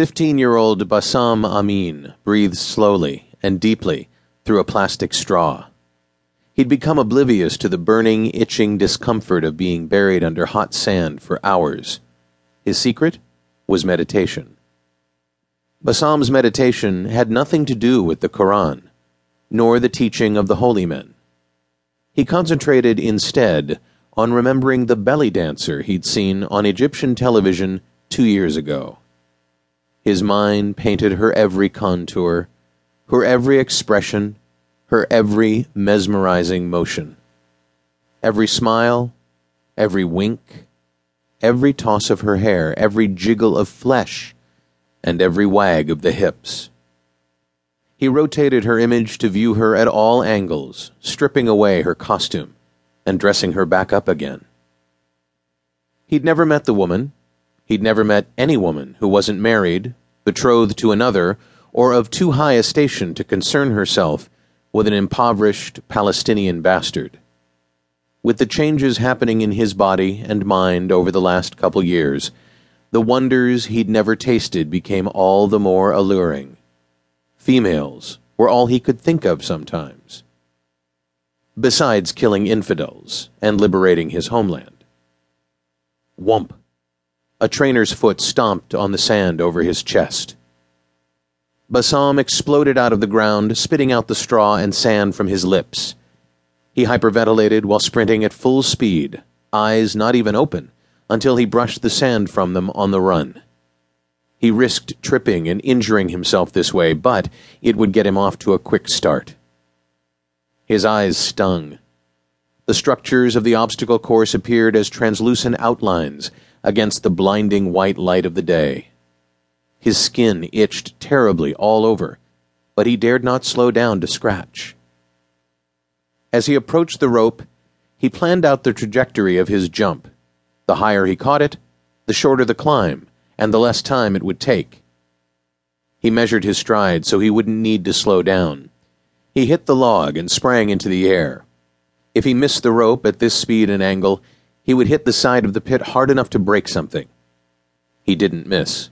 Fifteen year old Bassam Amin breathed slowly and deeply through a plastic straw. He'd become oblivious to the burning, itching discomfort of being buried under hot sand for hours. His secret was meditation. Bassam's meditation had nothing to do with the Koran, nor the teaching of the holy men. He concentrated instead on remembering the belly dancer he'd seen on Egyptian television two years ago. His mind painted her every contour, her every expression, her every mesmerizing motion. Every smile, every wink, every toss of her hair, every jiggle of flesh, and every wag of the hips. He rotated her image to view her at all angles, stripping away her costume and dressing her back up again. He'd never met the woman. He'd never met any woman who wasn't married, betrothed to another, or of too high a station to concern herself with an impoverished Palestinian bastard. With the changes happening in his body and mind over the last couple years, the wonders he'd never tasted became all the more alluring. Females were all he could think of sometimes. Besides killing infidels and liberating his homeland. Whump! A trainer's foot stomped on the sand over his chest. Bassam exploded out of the ground, spitting out the straw and sand from his lips. He hyperventilated while sprinting at full speed, eyes not even open, until he brushed the sand from them on the run. He risked tripping and injuring himself this way, but it would get him off to a quick start. His eyes stung. The structures of the obstacle course appeared as translucent outlines against the blinding white light of the day. His skin itched terribly all over, but he dared not slow down to scratch. As he approached the rope, he planned out the trajectory of his jump. The higher he caught it, the shorter the climb, and the less time it would take. He measured his stride so he wouldn't need to slow down. He hit the log and sprang into the air. If he missed the rope at this speed and angle, he would hit the side of the pit hard enough to break something. He didn't miss.